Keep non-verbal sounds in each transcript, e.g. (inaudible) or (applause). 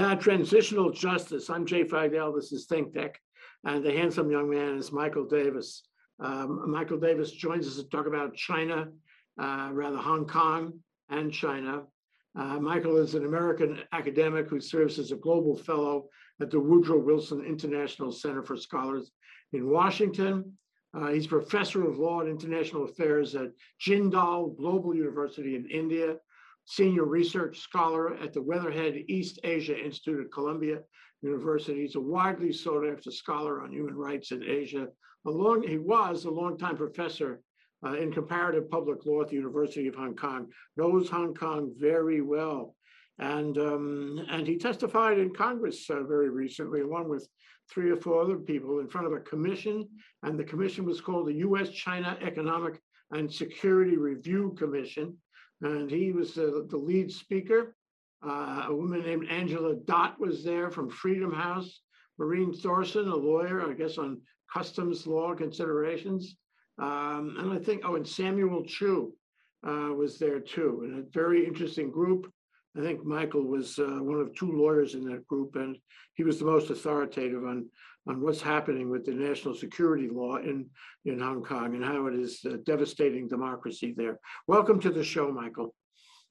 Transitional justice. I'm Jay Fidel. This is Think Tech. And the handsome young man is Michael Davis. Um, Michael Davis joins us to talk about China, uh, rather Hong Kong and China. Uh, Michael is an American academic who serves as a global fellow at the Woodrow Wilson International Center for Scholars in Washington. Uh, he's professor of law and international affairs at Jindal Global University in India senior research scholar at the Weatherhead East Asia Institute at Columbia University. He's a widely sought after scholar on human rights in Asia. Along, he was a longtime professor uh, in comparative public law at the University of Hong Kong, knows Hong Kong very well. And, um, and he testified in Congress uh, very recently, along with three or four other people, in front of a commission. And the commission was called the US China Economic and Security Review Commission and he was the, the lead speaker. Uh, a woman named Angeli Datt was there from Freedom House. Maureen Thorson, a lawyer, I guess, on customs law considerations. Um, and I think, oh, and Samuel Chu uh, was there too, and a very interesting group. I think Michael was uh, one of two lawyers in that group, and he was the most authoritative on on what's happening with the national security law in in Hong Kong and how it is uh, devastating democracy there. Welcome to the show, Michael.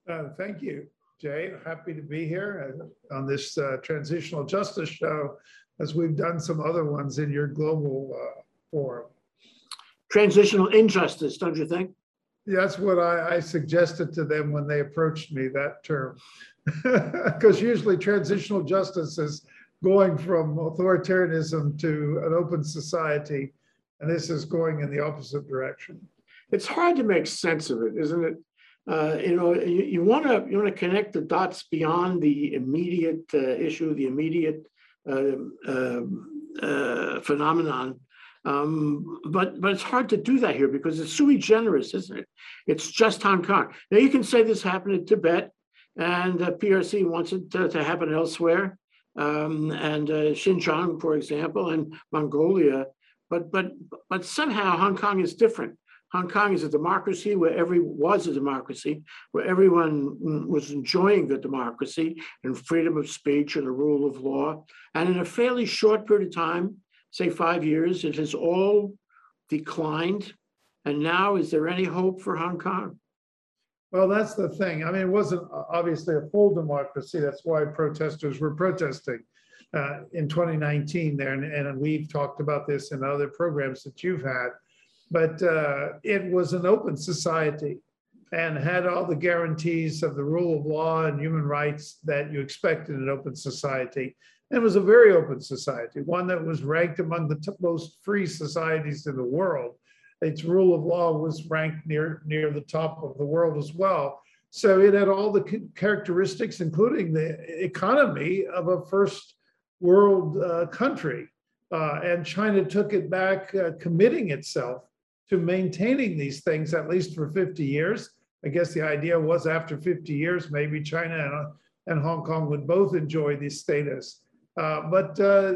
Uh, thank you, Jay. Happy to be here uh, on this uh, transitional justice show, as we've done some other ones in your global uh, forum. Transitional injustice, don't you think? that's what I, I, suggested to them when they approached me that term. (laughs) Because usually transitional justice is going from authoritarianism to an open society, and this is going in the opposite direction. It's hard to make sense of it, isn't it? Uh, you know, you want to you want to connect the dots beyond the immediate uh, issue, the immediate uh, um, uh phenomenon, um, but but it's hard to do that here because it's sui generis, isn't it? It's just Hong Kong. Now you can say this happened in Tibet, and the PRC wants it to, to happen elsewhere, um, and uh, Xinjiang, for example, and Mongolia. But but but somehow Hong Kong is different. Hong Kong is a democracy where every was a democracy, where everyone was enjoying the democracy and freedom of speech and the rule of law. And in a fairly short period of time, say five years, it has all declined. And now, is there any hope for Hong Kong? Well, that's the thing. I mean, it wasn't obviously a full democracy. That's why protesters were protesting uh, in 2019 there. And, and, we've talked about this in other programs that you've had. But uh, it was an open society and had all the guarantees of the rule of law and human rights that you expect in an open society. And it was a very open society, one that was ranked among the most free societies in the world. Its rule of law was ranked near, near the top of the world as well. So it had all the characteristics, including the economy of a first world uh, country. Uh, and China took it back, uh, committing itself to maintaining these things at least for 50 years. I guess the idea was after 50 years, maybe China and, and Hong Kong would both enjoy this status. Uh, but uh,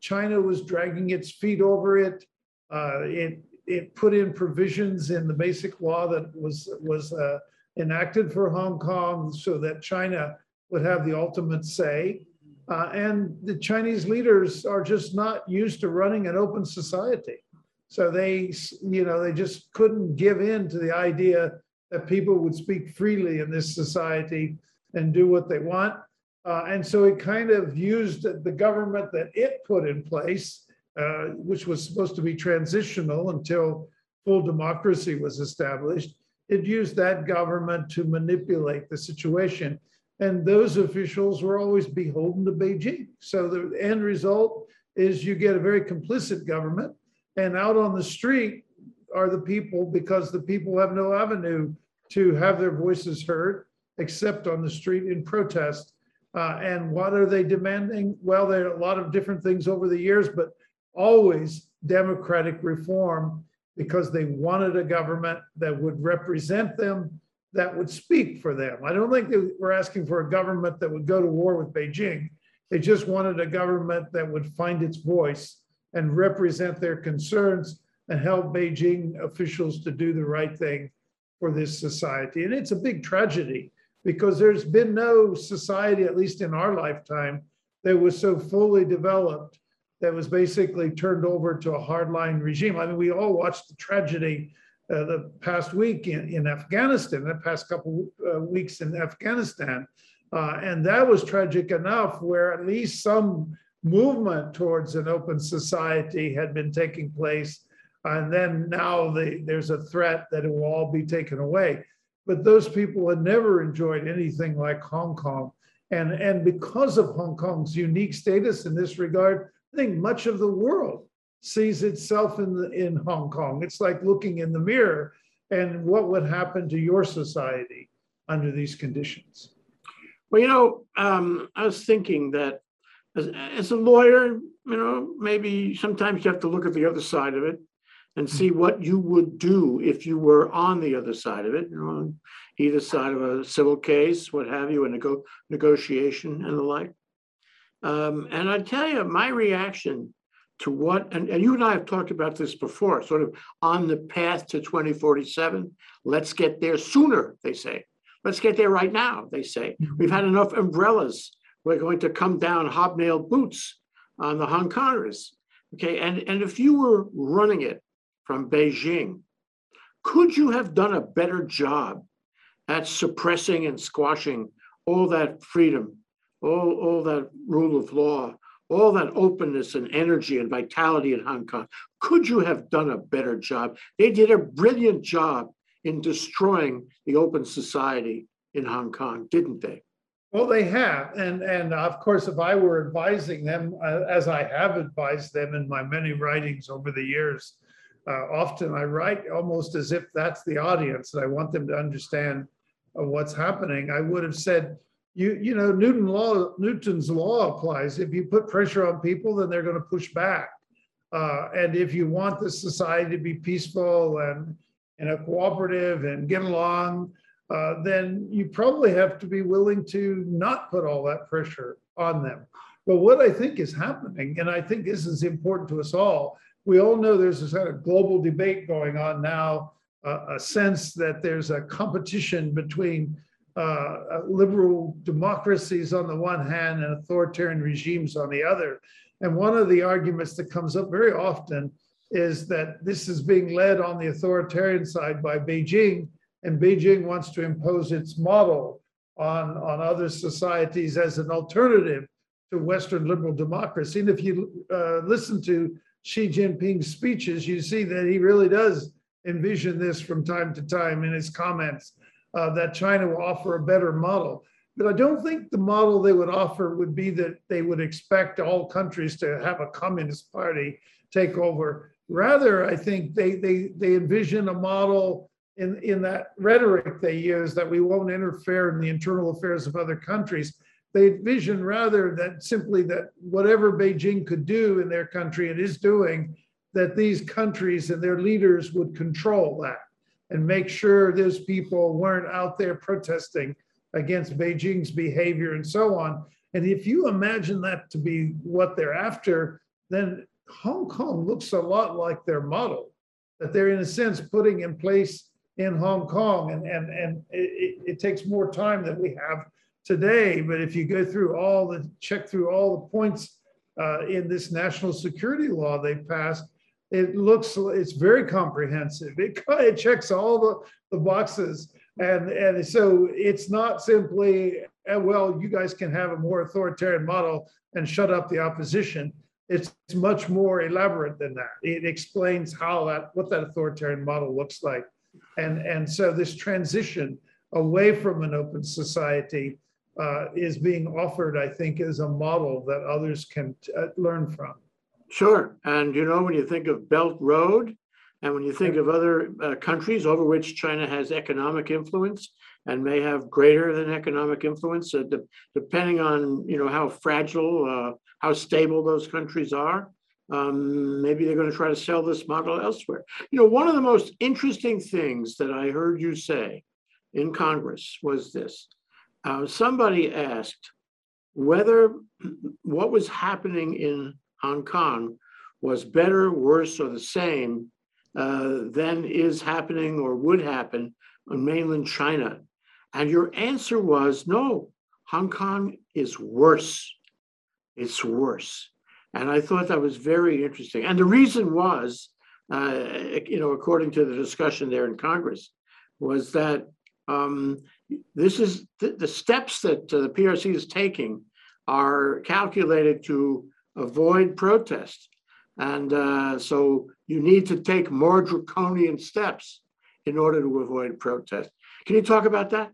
China was dragging its feet over it. Uh, it it put in provisions in the basic law that was was uh, enacted for Hong Kong so that China would have the ultimate say. Uh, and the Chinese leaders are just not used to running an open society. So they, you know, they just couldn't give in to the idea that people would speak freely in this society and do what they want. Uh, and so it kind of used the government that it put in place, uh, which was supposed to be transitional until full democracy was established. It used that government to manipulate the situation. And those officials were always beholden to Beijing. So the end result is you get a very complicit government. And out on the street are the people because the people have no avenue to have their voices heard except on the street in protest uh, and what are they demanding? Well, there are a lot of different things over the years, but always democratic reform because they wanted a government that would represent them, that would speak for them. I don't think they were asking for a government that would go to war with Beijing. They just wanted a government that would find its voice and represent their concerns and help Beijing officials to do the right thing for this society. And it's a big tragedy because there's been no society, at least in our lifetime, that was so fully developed that was basically turned over to a hardline regime. I mean, we all watched the tragedy uh, the past week in, in Afghanistan, the past couple uh, weeks in Afghanistan. Uh, and that was tragic enough where at least some movement towards an open society had been taking place. And then now the, there's a threat that it will all be taken away. But those people had never enjoyed anything like Hong Kong. And, and because of Hong Kong's unique status in this regard, think much of the world sees itself in the, in Hong Kong. It's like looking in the mirror and what would happen to your society under these conditions. Well, you know, um, I was thinking that as, as a lawyer, you know, maybe sometimes you have to look at the other side of it and see what you would do if you were on the other side of it, you know, on either side of a civil case, what have you, a nego- negotiation and the like. Um, and I tell you, my reaction to what, and, and you and I have talked about this before, sort of on the path to 2047. Let's get there sooner, they say. Let's get there right now, they say. We've had enough umbrellas. We're going to come down hobnailed boots on the Hong Kongers. Okay, and, and if you were running it from Beijing, could you have done a better job at suppressing and squashing all that freedom, all, all that rule of law, all that openness and energy and vitality in Hong Kong? Could you have done a better job? They did a brilliant job in destroying the open society in Hong Kong, didn't they? Well, they have, and and of course, if I were advising them, uh, as I have advised them in my many writings over the years, uh, often I write almost as if that's the audience, and I want them to understand uh, what's happening. I would have said, you you know, Newton law, Newton's law applies. If you put pressure on people, then they're going to push back. Uh, and if you want the society to be peaceful and and a cooperative and get along, uh, then you probably have to be willing to not put all that pressure on them. But what I think is happening, and I think this is important to us all, we all know there's this kind of global debate going on now, uh, a sense that there's a competition between uh, liberal democracies on the one hand and authoritarian regimes on the other. And one of the arguments that comes up very often is that this is being led on the authoritarian side by Beijing, and Beijing wants to impose its model on, on other societies as an alternative to Western liberal democracy. And if you uh, listen to Xi Jinping's speeches, you see that he really does envision this from time to time in his comments uh, that China will offer a better model. But I don't think the model they would offer would be that they would expect all countries to have a communist party take over. Rather, I think they they they envision a model in, in that rhetoric they use that we won't interfere in the internal affairs of other countries. They envision rather that simply that whatever Beijing could do in their country and is doing, that these countries and their leaders would control that and make sure those people weren't out there protesting against Beijing's behavior and so on. And if you imagine that to be what they're after, then Hong Kong looks a lot like their model that they're in a sense putting in place in Hong Kong. And, and, and it, it takes more time than we have today. But if you go through all the, check through all the points uh, in this national security law they passed, it looks, it's very comprehensive. It, it checks all the, the boxes. And, and so it's not simply, eh, well, you guys can have a more authoritarian model and shut up the opposition. It's much more elaborate than that. It explains how that, what that authoritarian model looks like. And, and so this transition away from an open society uh, is being offered, I think, as a model that others can uh, learn from. Sure. And you know, when you think of Belt Road and when you think of other uh, countries over which China has economic influence and may have greater than economic influence, uh, de- depending on, you know, how fragile, uh, how stable those countries are, um, maybe they're going to try to sell this model elsewhere. You know, one of the most interesting things that I heard you say in Congress was this. Uh, somebody asked whether (clears throat) what was happening in Hong Kong was better, worse, or the same uh, than is happening or would happen on mainland China. And your answer was no, Hong Kong is worse. it's worse. And I thought that was very interesting. And the reason was, uh, you know, according to the discussion there in Congress, was that um, this is the, the steps that uh, the PRC is taking are calculated to avoid protest. And uh, so you need to take more draconian steps in order to avoid protest. Can you talk about that?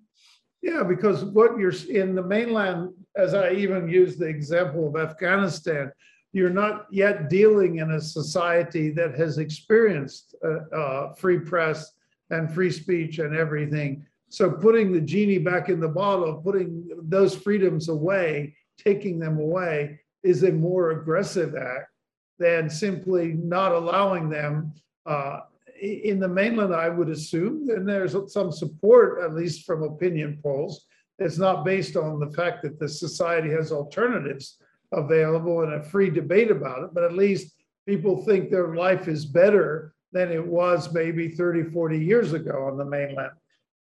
Yeah, because what you're in the mainland, as I even use the example of Afghanistan, you're not yet dealing in a society that has experienced uh, uh, free press and free speech and everything. So putting the genie back in the bottle, putting those freedoms away, taking them away is a more aggressive act than simply not allowing them. Uh, in the mainland, I would assume, and there's some support, at least from opinion polls. It's not based on the fact that the society has alternatives available and a free debate about it, but at least people think their life is better than it was maybe 30, 40 years ago on the mainland,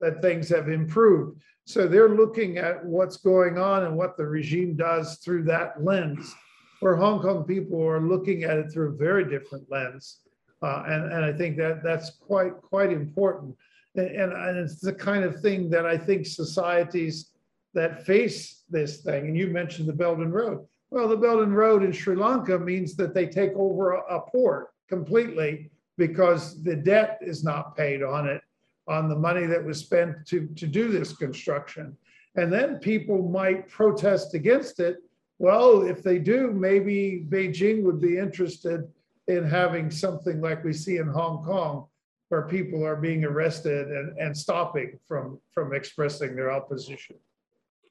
that things have improved. So they're looking at what's going on and what the regime does through that lens. Where Hong Kong people are looking at it through a very different lens. Uh, and, and I think that that's quite, quite important. And, and, and it's the kind of thing that I think societies that face this thing, and you mentioned the Belt and Road. Well, the Belt and Road in Sri Lanka means that they take over a, a port completely because the debt is not paid on it, on the money that was spent to, to do this construction. And then people might protest against it. Well, if they do, maybe Beijing would be interested in having something like we see in Hong Kong, where people are being arrested and, and stopping from, from expressing their opposition.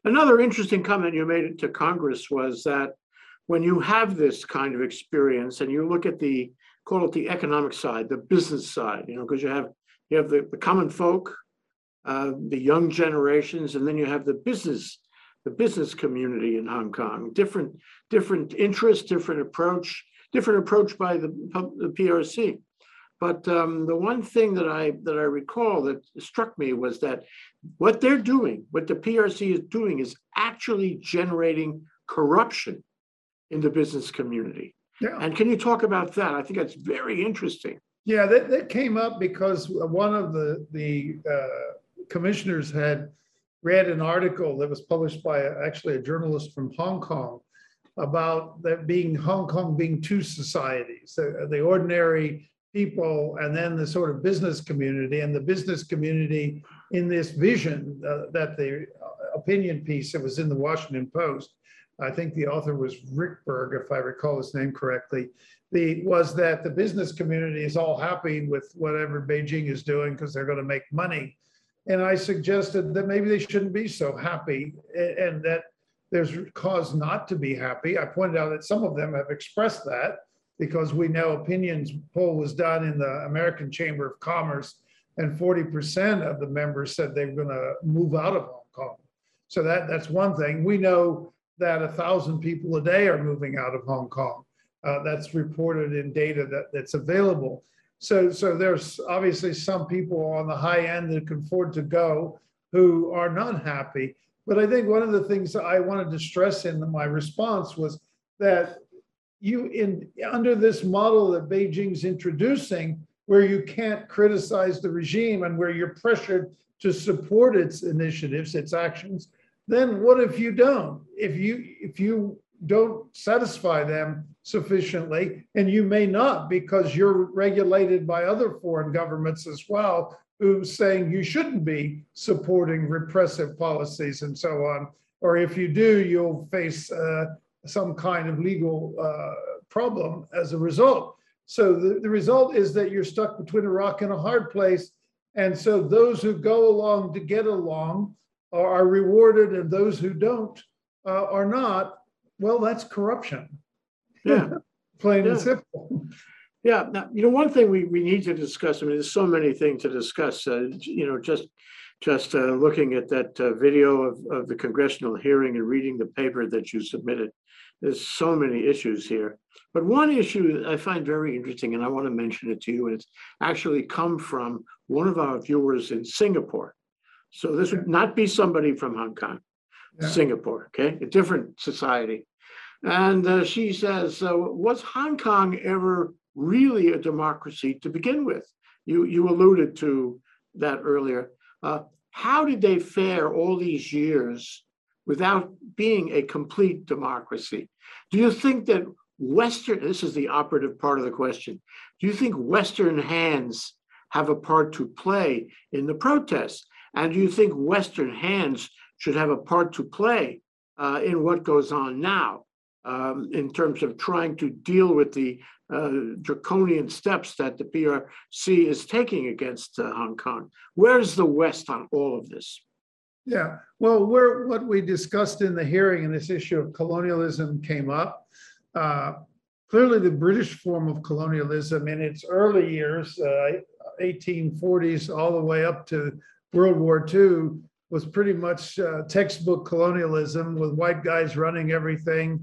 Another interesting comment you made to Congress was that when you have this kind of experience and you look at the call it the economic side, the business side, you know, because you have you have the, the common folk, uh, the young generations, and then you have the business, the business community in Hong Kong. Different different interests, different approach, different approach by the, the PRC. But um, the one thing that I that I recall that struck me was that what they're doing, what the PRC is doing, is actually generating corruption in the business community. Yeah. And can you talk about that? I think that's very interesting. Yeah, that, that came up because one of the, the uh, commissioners had read an article that was published by a- actually a journalist from Hong Kong about that being, Hong Kong being two societies, the, the ordinary people and then the sort of business community and the business community in this vision uh, that the uh, opinion piece that was in the Washington Post, I think the author was Rick Berg, if I recall his name correctly, the, was that the business community is all happy with whatever Beijing is doing because they're going to make money. And I suggested that maybe they shouldn't be so happy and that there's cause not to be happy. I pointed out that some of them have expressed that because we know opinions poll was done in the American Chamber of Commerce and 40% of the members said they were going to move out of Hong Kong. So that, that's one thing. We know that a thousand people a day are moving out of Hong Kong. Uh, that's reported in data that, that's available. So, so there's obviously some people on the high end that can afford to go who are not happy. But I think one of the things I wanted to stress in my response was that you in under this model that Beijing's introducing, where you can't criticize the regime and where you're pressured to support its initiatives, its actions, then what if you don't? If you if you don't satisfy them sufficiently, and you may not because you're regulated by other foreign governments as well, who's saying you shouldn't be supporting repressive policies and so on. Or if you do, you'll face uh, some kind of legal uh, problem as a result. So the, the result is that you're stuck between a rock and a hard place. And so those who go along to get along are, rewarded, and those who don't uh, are not. Well, that's corruption. Yeah. (laughs) Plain and simple. Yeah, now, you know, one thing we, we need to discuss, I mean, there's so many things to discuss, uh, you know, just, just uh, looking at that uh, video of, of the congressional hearing and reading the paper that you submitted. There's so many issues here. But one issue I find very interesting, and I want to mention it to you, and it's actually come from one of our viewers in Singapore. So this would not be somebody from Hong Kong, Yeah. Singapore, okay, a different society. And uh, she says, so was Hong Kong ever really a democracy to begin with? You, you alluded to that earlier. Uh, how did they fare all these years without being a complete democracy? Do you think that Western, this is the operative part of the question, do you think Western hands have a part to play in the protests? And do you think Western hands should have a part to play uh, in what goes on now um, in terms of trying to deal with the uh, draconian steps that the PRC is taking against uh, Hong Kong? Where's the West on all of this? Yeah, well, we're, what we discussed in the hearing and this issue of colonialism came up. Uh, clearly, the British form of colonialism in its early years, uh, 1840s, all the way up to World War II, was pretty much uh, textbook colonialism with white guys running everything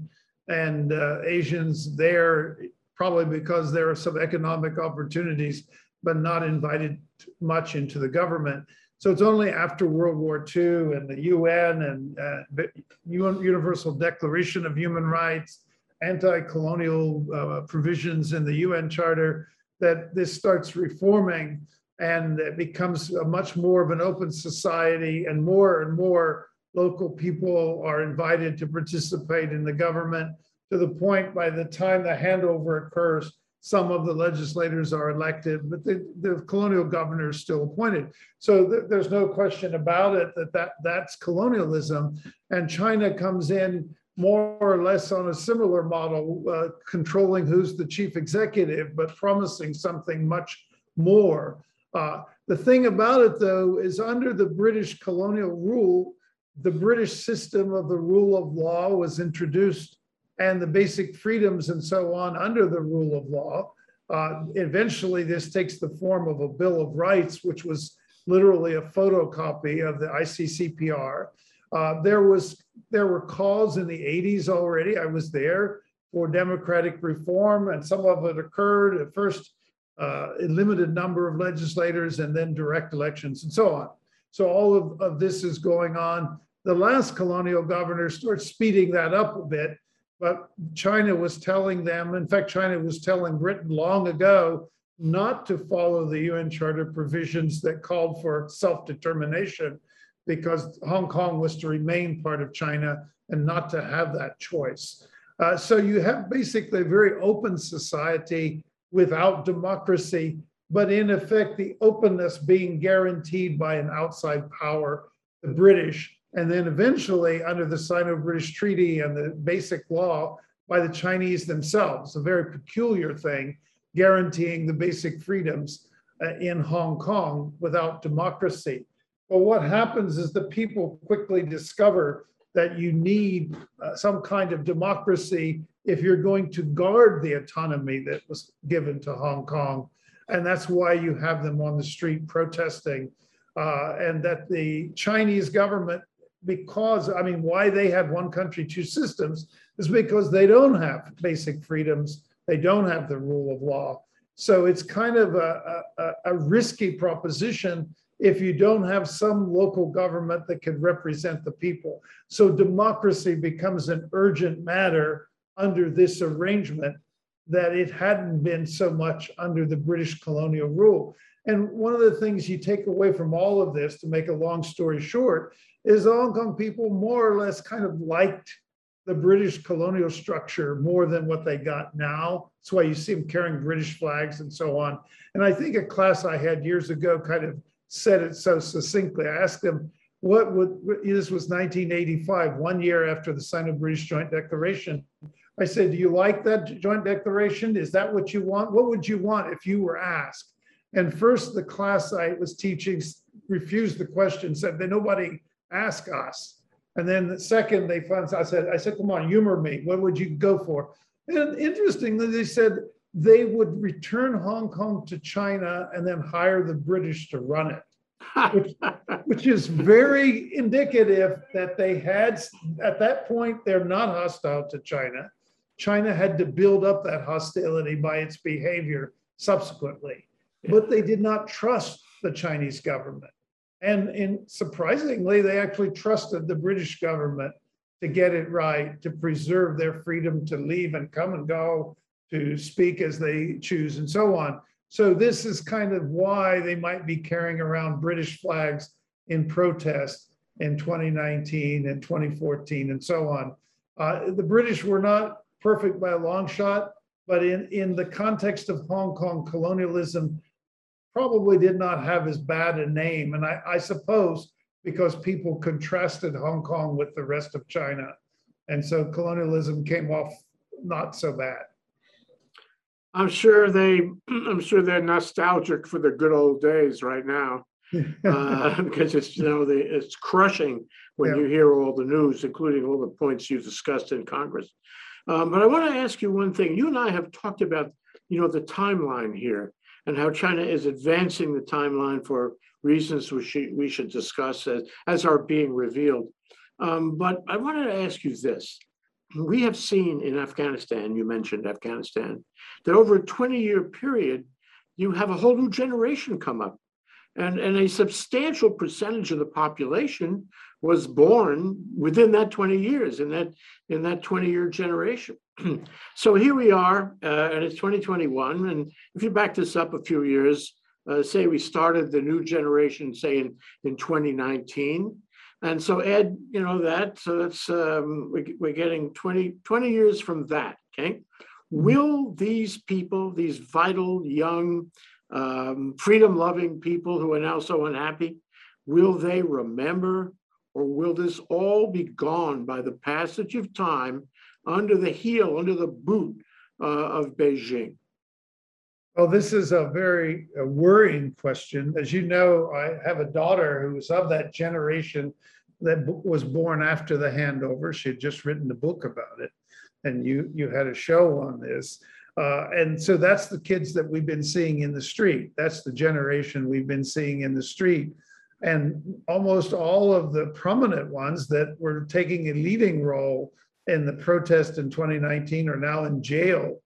and uh, Asians there, probably because there are some economic opportunities, but not invited much into the government. So it's only after World War II and the UN and uh, Universal Declaration of Human Rights, anti-colonial uh, provisions in the UN Charter that this starts reforming and it becomes a much more of an open society and more and more local people are invited to participate in the government to the point by the time the handover occurs, some of the legislators are elected, but the, the colonial governor is still appointed. So th there's no question about it that, that that's colonialism. And China comes in more or less on a similar model, uh, controlling who's the chief executive, but promising something much more. Uh, the thing about it, though, is under the British colonial rule, the British system of the rule of law was introduced and the basic freedoms and so on under the rule of law. Uh, eventually, this takes the form of a Bill of Rights, which was literally a photocopy of the ICCPR. Uh, there was there were calls in the 80s already. I was there for democratic reform, and some of it occurred at first uh, a limited number of legislators and then direct elections and so on. So all of, of this is going on. The last colonial governor starts speeding that up a bit, but China was telling them, in fact, China was telling Britain long ago not to follow the UN Charter provisions that called for self-determination because Hong Kong was to remain part of China and not to have that choice. Uh, so you have basically a very open society without democracy, but in effect, the openness being guaranteed by an outside power, the British, and then eventually under the Sino-British Treaty and the Basic Law by the Chinese themselves, a very peculiar thing, guaranteeing the basic freedoms uh, in Hong Kong without democracy. But what happens is the people quickly discover that you need uh, some kind of democracy if you're going to guard the autonomy that was given to Hong Kong. And that's why you have them on the street protesting. Uh, and that the Chinese government, because, I mean, why they have one country, two systems is because they don't have basic freedoms. They don't have the rule of law. So it's kind of a, a, a risky proposition if you don't have some local government that can represent the people. So democracy becomes an urgent matter under this arrangement that it hadn't been so much under the British colonial rule. And one of the things you take away from all of this, to make a long story short, is the Hong Kong people more or less kind of liked the British colonial structure more than what they got now. That's why you see them carrying British flags and so on. And I think a class I had years ago kind of said it so succinctly. I asked them, what would, this was 1985, one year after the Sino-British Joint Declaration. I said, do you like that joint declaration? Is that what you want? What would you want if you were asked? And first, the class I was teaching refused the question, said that nobody asked us. And then the second, they found, I said, I said, come on, humor me. What would you go for? And interestingly, they said they would return Hong Kong to China and then hire the British to run it. which, (laughs) which, is very indicative that they had, at that point, they're not hostile to China. China had to build up that hostility by its behavior subsequently, but they did not trust the Chinese government. And in, surprisingly, they actually trusted the British government to get it right, to preserve their freedom to leave and come and go, to speak as they choose and so on. So this is kind of why they might be carrying around British flags in protest in 2019 and 2014 and so on. Uh, the British were not perfect by a long shot, but in, in the context of Hong Kong colonialism, probably did not have as bad a name. And I, I suppose because people contrasted Hong Kong with the rest of China. And so colonialism came off not so bad. I'm sure they, (clears throat) I'm sure they're nostalgic for the good old days right now. (laughs) uh, (laughs) Because it's, you know, the, it's crushing when Yeah. you hear all the news, including all the points you discussed in Congress. Um, But I want to ask you one thing. You and I have talked about, you know, the timeline here and how China is advancing the timeline for reasons we should, we should discuss as, as are being revealed. Um, But I wanted to ask you this. We have seen in Afghanistan, you mentioned Afghanistan, that over a 20-year period, you have a whole new generation come up. And, and a substantial percentage of the population was born within that 20 years, in that, in that 20-year generation. (clears throat) So here we are, uh, and it's 2021, and if you back this up a few years, uh, say we started the new generation, say in, in 2019, and so add, you know, that, so that's, um, we, we're getting 20, 20 years from that, okay? Will these people, these vital, young, um, freedom-loving people who are now so unhappy, will they remember? Or will this all be gone by the passage of time under the heel, under the boot uh, of Beijing? Well, this is a very worrying question. As you know, I have a daughter who was of that generation that b- was born after the handover. She had just written a book about it. And you, you had a show on this. Uh, and so that's the kids that we've been seeing in the street. That's the generation we've been seeing in the street. And almost all of the prominent ones that were taking a leading role in the protest in 2019 are now in jail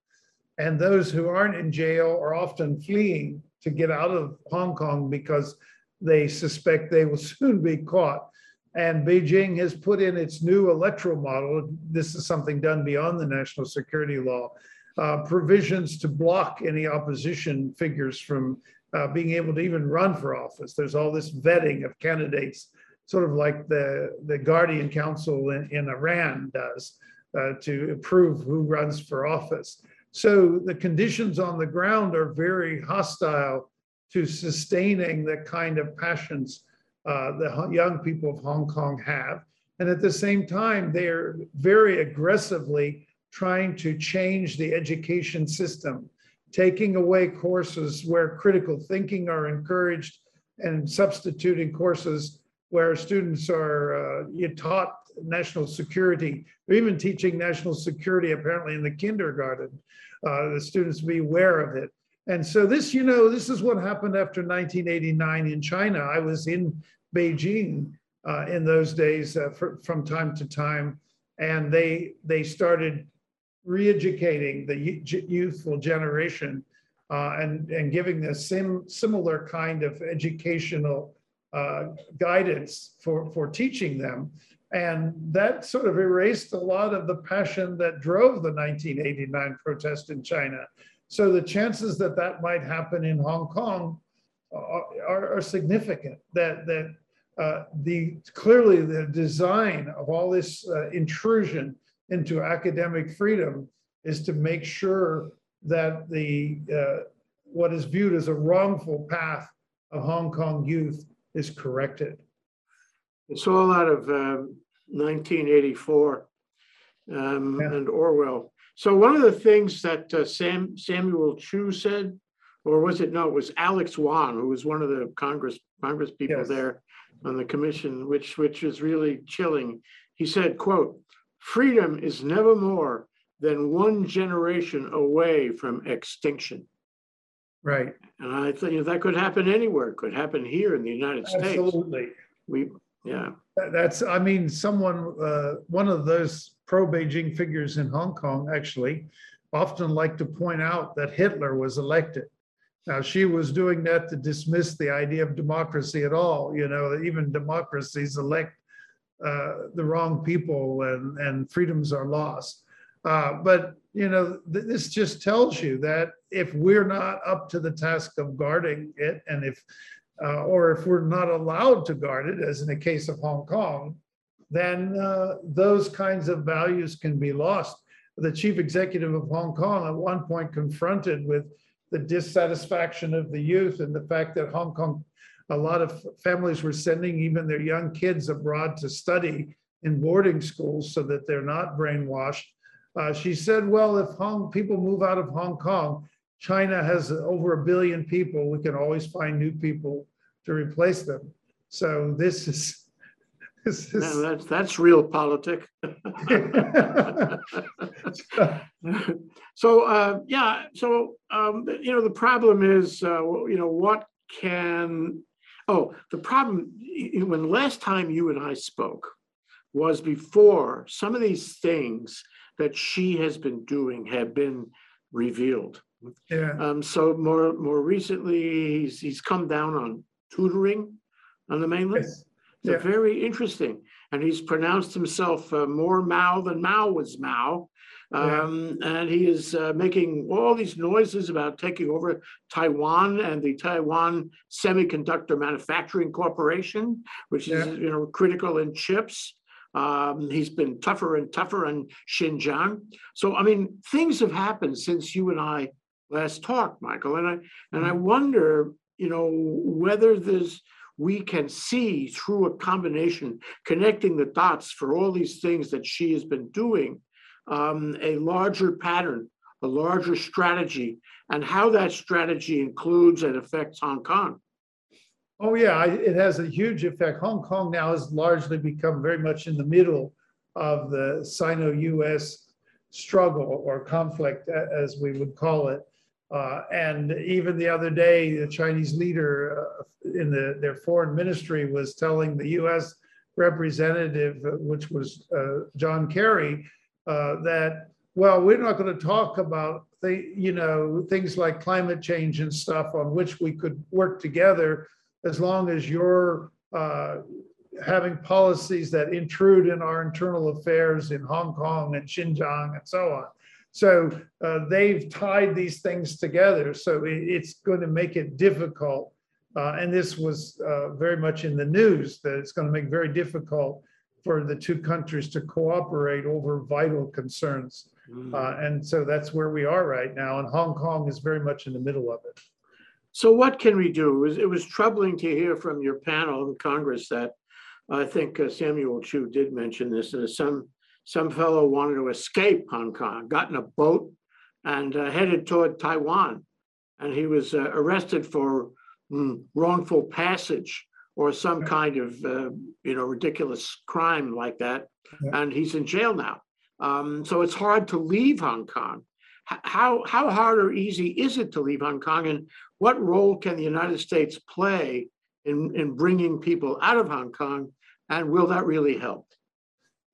and those who aren't in jail are often fleeing to get out of Hong Kong because they suspect they will (laughs) soon be caught. And Beijing has put in its new electoral model. This is something done beyond the national security law. Uh, provisions to block any opposition figures from uh, being able to even run for office. There's all this vetting of candidates, sort of like the, the Guardian Council in, in Iran does uh, to approve who runs for office. So the conditions on the ground are very hostile to sustaining the kind of passions uh, the young people of Hong Kong have. And at the same time, they're very aggressively trying to change the education system, taking away courses where critical thinking are encouraged and substituting courses where students are uh, taught national security. They're even teaching national security apparently in the kindergarten. Uh, the students be aware of it. And so this, you know, this is what happened after 1989 in China. I was in Beijing uh, in those days uh, fr- from time to time, and they they started re-educating the youthful generation uh, and and giving the same similar kind of educational uh, guidance for for teaching them. And that sort of erased a lot of the passion that drove the 1989 protest in China. So the chances that that might happen in Hong Kong are, are, are significant. That that uh, the clearly the design of all this uh, intrusion into academic freedom is to make sure that the uh, what is viewed as a wrongful path of Hong Kong youth is corrected. It's all out of um, 1984 um, Yeah. and Orwell. So one of the things that uh, Sam Samuel Chu said, or was it, no, it was Alex Wong, who was one of the Congress, Congress people Yes. there on the commission, which, which is really chilling. He said, quote, "Freedom is never more than one generation away from extinction." Right. And I think that could happen anywhere. It could happen here in the United States. Absolutely. We, yeah. That's, I mean, someone, uh, one of those pro-Beijing figures in Hong Kong actually often like to point out that Hitler was elected. Now, she was doing that to dismiss the idea of democracy at all, you know, even democracies elect uh, the wrong people and, and freedoms are lost. Uh, But, you know, th- this just tells you that if we're not up to the task of guarding it, and if, uh, or if we're not allowed to guard it, as in the case of Hong Kong, then uh, those kinds of values can be lost. The chief executive of Hong Kong at one point confronted with the dissatisfaction of the youth and the fact that Hong Kong, a lot of families were sending even their young kids abroad to study in boarding schools so that they're not brainwashed. Uh, she said, well, if Hong, people move out of Hong Kong, China has over a billion people. We can always find new people to replace them. So this is, this Now, is. That's, that's realpolitik. (laughs) (laughs) So, uh, yeah, so, um, you know, the problem is, uh, you know, what can, oh, the problem, y- y- when last time you and I spoke was before some of these things that Xi has been doing have been revealed. Yeah, Um, so more, more recently, he's, he's come down on tutoring on the mainland. yes, They're Yeah. very interesting. And he's pronounced himself uh, more Mao than Mao was Mao. Yeah. Um, and he is uh, making all these noises about taking over Taiwan and the Taiwan Semiconductor Manufacturing Corporation, which is, Yeah. you know, critical in chips. Um, he's been tougher and tougher on Xinjiang. So, I mean, things have happened since you and I last talked, Michael. And I, and I wonder, you know, whether there's, we can see through a combination, connecting the dots for all these things that Xi has been doing, um, a larger pattern, a larger strategy, and how that strategy includes and affects Hong Kong. oh yeah, it has a huge effect. Hong Kong now has largely become very much in the middle of the Sino-US struggle or conflict, as we would call it. Uh, And even the other day, the Chinese leader uh, in the, their foreign ministry was telling the US representative, uh, which was uh, John Kerry, uh, that, well, we're not going to talk about, you know, things like climate change and stuff on which we could work together as long as you're having policies that intrude in our internal affairs in Hong Kong and Xinjiang and so on. So uh, they've tied these things together. So it- it's going to make it difficult. Uh, And this was uh, very much in the news, that it's going to make very difficult for the two countries to cooperate over vital concerns. Uh, And so that's where we are right now. And Hong Kong is very much in the middle of it. So what can we do? It was, it was troubling to hear from your panel in Congress that I think uh, Samuel Chu did mention this, that some, some fellow wanted to escape Hong Kong, got in a boat and uh, headed toward Taiwan. And he was uh, arrested for mm, wrongful passage or some Yeah. kind of, uh, you know, ridiculous crime like that. Yeah. And he's in jail now. Um, So it's hard to leave Hong Kong. H- How, how hard or easy is it to leave Hong Kong? And what role can the United States play in, in bringing people out of Hong Kong? And will that really help?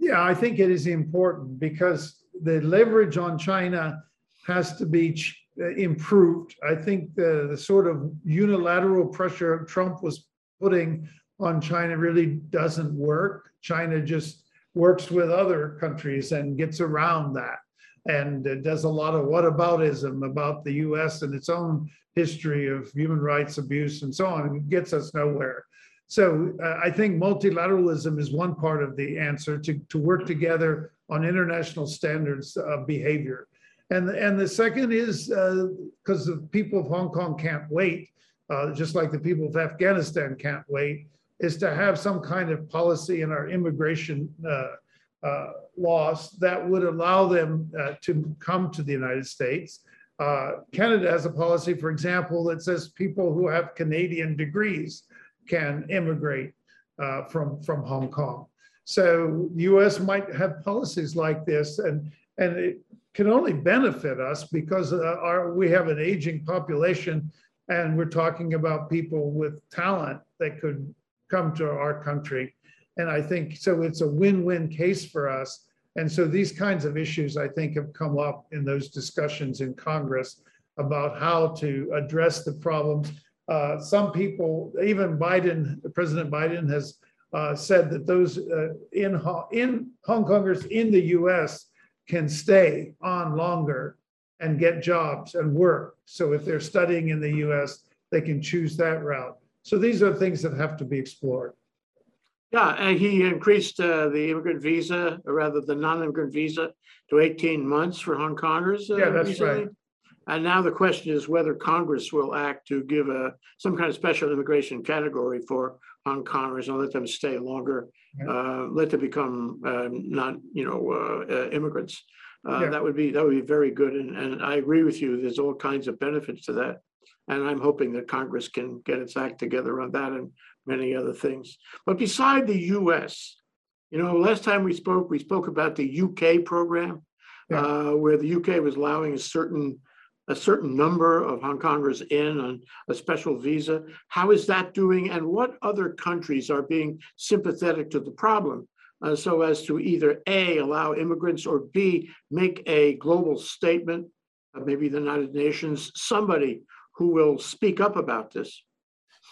Yeah, I think it is important because the leverage on China has to be uh, improved. I think the, the sort of unilateral pressure Trump was putting on China really doesn't work. China just works with other countries and gets around that. And uh, does a lot of whataboutism about the US and its own history of human rights abuse and so on, and gets us nowhere. So uh, I think multilateralism is one part of the answer to, to work together on international standards of behavior. And, and the second is because the people of Hong Kong can't wait, uh, just like the people of Afghanistan can't wait, is to have some kind of policy in our immigration uh, uh, laws that would allow them uh, to come to the United States. Uh, Canada has a policy, for example, that says people who have Canadian degrees can immigrate uh, from, from Hong Kong. So US might have policies like this and, and it can only benefit us because uh, our, we have an aging population and we're talking about people with talent that could come to our country. And I think, so it's a win-win case for us. And so these kinds of issues, I think, have come up in those discussions in Congress about how to address the problems uh, some people, even Biden, President Biden has uh, said that those uh, in, Ho- in Hong Kongers in the US can stay on longer and get jobs and work. So if they're studying in the US, they can choose that route. So these are things that have to be explored. Yeah, and he increased uh, the immigrant visa, or rather the non-immigrant visa to 18 months for Hong Kongers. uh, Yeah, that's recently. right. And now the question is whether Congress will act to give a, some kind of special immigration category for Hong Kongers and let them stay longer, Yeah. uh, let them become uh, not, you know, uh, uh, immigrants. Uh, Yeah. That would be, that would be very good. And, and I agree with you. There's all kinds of benefits to that. And I'm hoping that Congress can get its act together on that and many other things. But beside the US, you know, last time we spoke, we spoke about the UK program, Yeah. uh, where the UK was allowing a certain, a certain number of Hong Kongers in on a special visa. How is that doing? And what other countries are being sympathetic to the problem? uh, so as to either A, allow immigrants, or B, make a global statement, uh, maybe the United Nations, somebody who will speak up about this.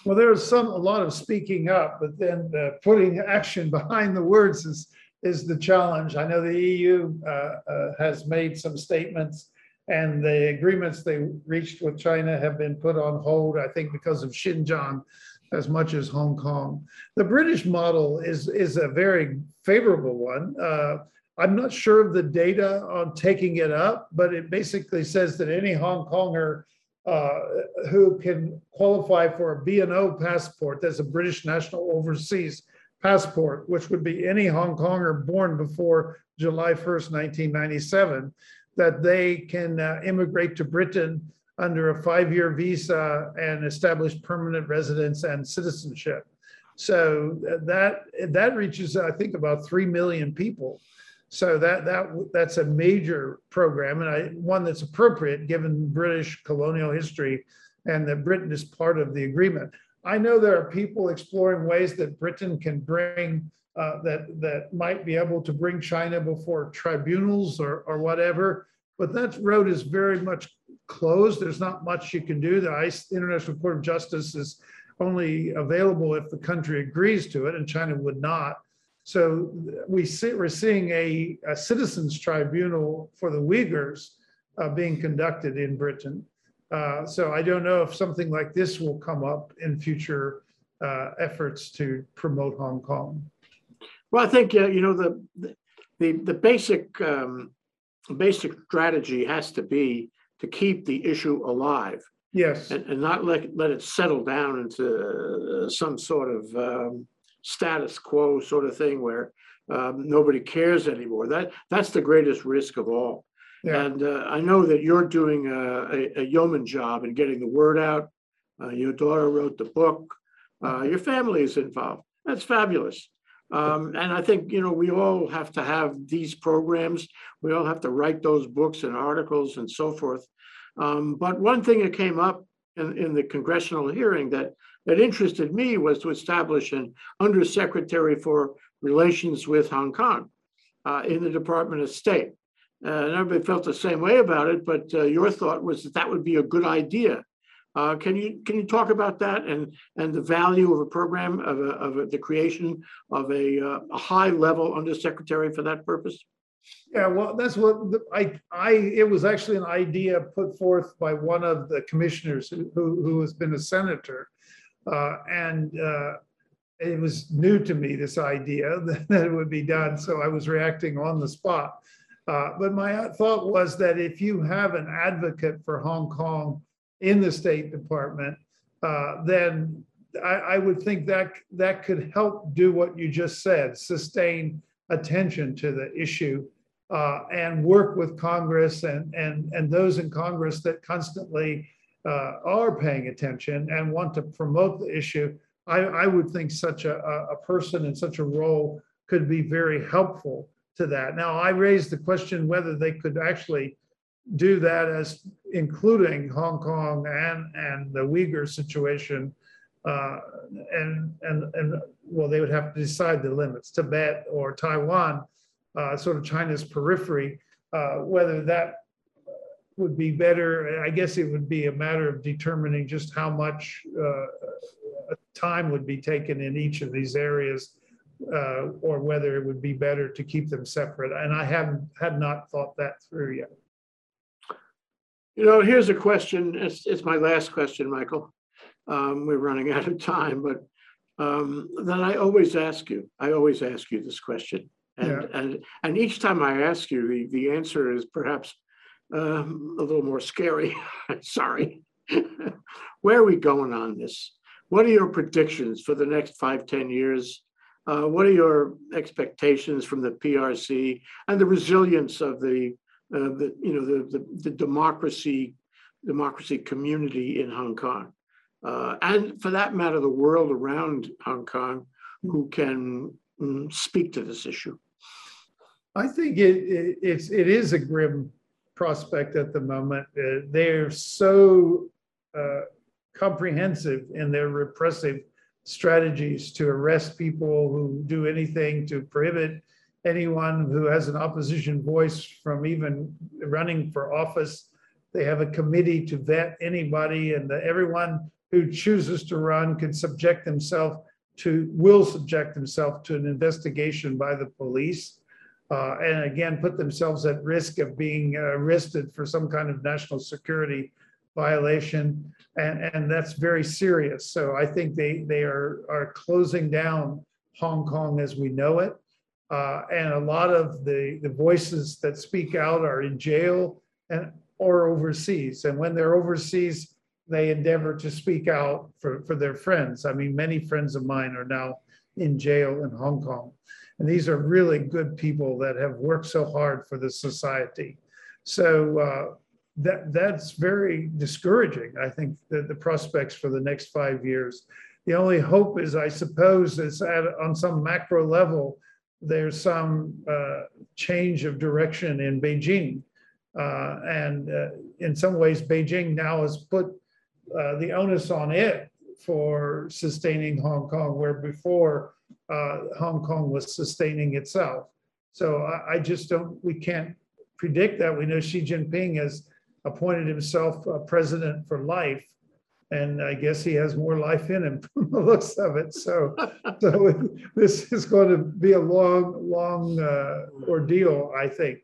Well, there's some, a lot of speaking up, but then uh, putting action (laughs) behind the words is, is the challenge. I know the EU uh, uh, has made some statements and the agreements they reached with China have been put on hold, I think because of Xinjiang as much as Hong Kong. The British model is, is a very favorable one. Uh, I'm not sure of the data on taking it up, but it basically says that any Hong Konger uh, who can qualify for a BN(O) passport, that's a British national overseas passport, which would be any Hong Konger born before July 1st, 1997, that they can uh, immigrate to Britain under a five-year visa and establish permanent residence and citizenship. So that, that reaches, I think, about 3 million people. So that, that, that's a major program and I, one that's appropriate given British colonial history and that Britain is part of the agreement. I know there are people exploring ways that Britain can bring, uh, that, that might be able to bring China before tribunals or, or whatever. But that road is very much closed. There's not much you can do. The ICJ, International Court of Justice is only available if the country agrees to it and China would not. So we see, we're seeing a, a citizens tribunal for the Uyghurs uh, being conducted in Britain. Uh, so I don't know if something like this will come up in future uh, efforts to promote Hong Kong. Well, I think, uh, you know, the, the, the basic, um, basic strategy has to be to keep the issue alive Yes, and, and not let, let it settle down into uh, some sort of um, status quo sort of thing where um, nobody cares anymore. That, that's the greatest risk of all. yeah, And uh, I know that you're doing a, a- a yeoman job in getting the word out. Uh, Your daughter wrote the book. Uh, Your family is involved. That's fabulous. Um, And I think, you know, we all have to have these programs. We all have to write those books and articles and so forth. Um, But one thing that came up in, in the congressional hearing that, that interested me was to establish an undersecretary for relations with Hong Kong uh, in the Department of State. Uh, and everybody felt the same way about it, but uh, your thought was that that would be a good idea. Uh, can you can you talk about that and and the value of a program of a, of a, the creation of a, uh, a high level undersecretary for that purpose? yeah, well, that's what, the- I, I, it was actually an idea put forth by one of the commissioners who, who who has been a senator. Uh, And uh, it was new to me, this idea (laughs) that it would be done, so I was reacting on the spot. Uh, But my thought was that if you have an advocate for Hong Kong in the State Department, uh, then I, I would think that, that could help do what you just said, sustain attention to the issue uh, and work with Congress and, and, and those in Congress that constantly uh, are paying attention and want to promote the issue. I, I would think such a, a, person in such a role could be very helpful to that. Now, I raised the question whether they could actually do that as including Hong Kong and, and the Uyghur situation. Uh, and, and, and, well, they would have to decide the limits, Tibet or Taiwan, uh, sort of China's periphery, uh, whether that would be better. I guess it would be a matter of determining just how much uh, time would be taken in each of these areas uh, or whether it would be better to keep them separate. And I haven't, had not thought that through yet. You know, here's a question. It's, it's my last question, Michael. Um, we're running out of time, but um, that I always ask you. I always ask you this question. And, Yeah. and, and each time I ask you, the, the answer is perhaps um, a little more scary. (laughs) Sorry. (laughs) Where are we going on this? What are your predictions for the next five, ten years? Uh, what are your expectations from the PRC and the resilience of the, uh, the, you know, the, the, the democracy, democracy community in Hong Kong? Uh, and for that matter, the world around Hong Kong who can mm, speak to this issue. I think it, it, it's, it is a grim prospect at the moment. Uh, They're so uh, comprehensive in their repressive strategies to arrest people who do anything to prohibit anyone who has an opposition voice from even running for office. They have a committee to vet anybody and everyone who chooses to run can subject themselves to, will subject themselves to an investigation by the police uh, and again, put themselves at risk of being arrested for some kind of national security violation. And, and that's very serious. So I think they, they are, are closing down Hong Kong as we know it. Uh, and a lot of the, the voices that speak out are in jail and, or overseas. And when they're overseas, they endeavor to speak out for, for their friends. I mean, many friends of mine are now in jail in Hong Kong. And these are really good people that have worked so hard for the society. So uh, that that's very discouraging. I think that the prospects for the next five years. The only hope is, I suppose, is at on some macro level, there's some uh, change of direction in Beijing. Uh, and uh, in some ways, Beijing now has put uh, the onus on it for sustaining Hong Kong, where before uh, Hong Kong was sustaining itself. So I, I just don't, we can't predict that. We know Xi Jinping has appointed himself president for life. And I guess he has more life in him (laughs) from the looks of it. So, so (laughs) this is going to be a long, long uh, ordeal, I think.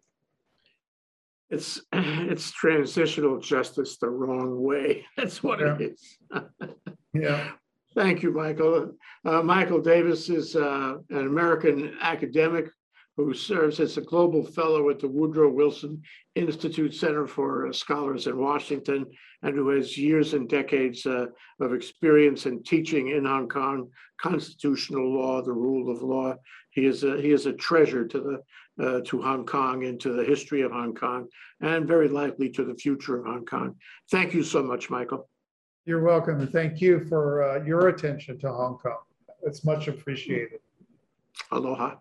It's, (clears throat) it's transitional justice the wrong way. (laughs) That's what it Yeah. is. Yeah. Thank you, Michael. Uh, Michael Davis is uh, an American academic who serves as a global fellow at the Woodrow Wilson Institute Center for Scholars in Washington, and who has years and decades uh, of experience in teaching in Hong Kong constitutional law, the rule of law. He is a, he is a treasure to the uh, to Hong Kong and to the history of Hong Kong, and very likely to the future of Hong Kong. Thank you so much, Michael. You're welcome. And thank you for uh, your attention to Hong Kong. It's much appreciated. Aloha.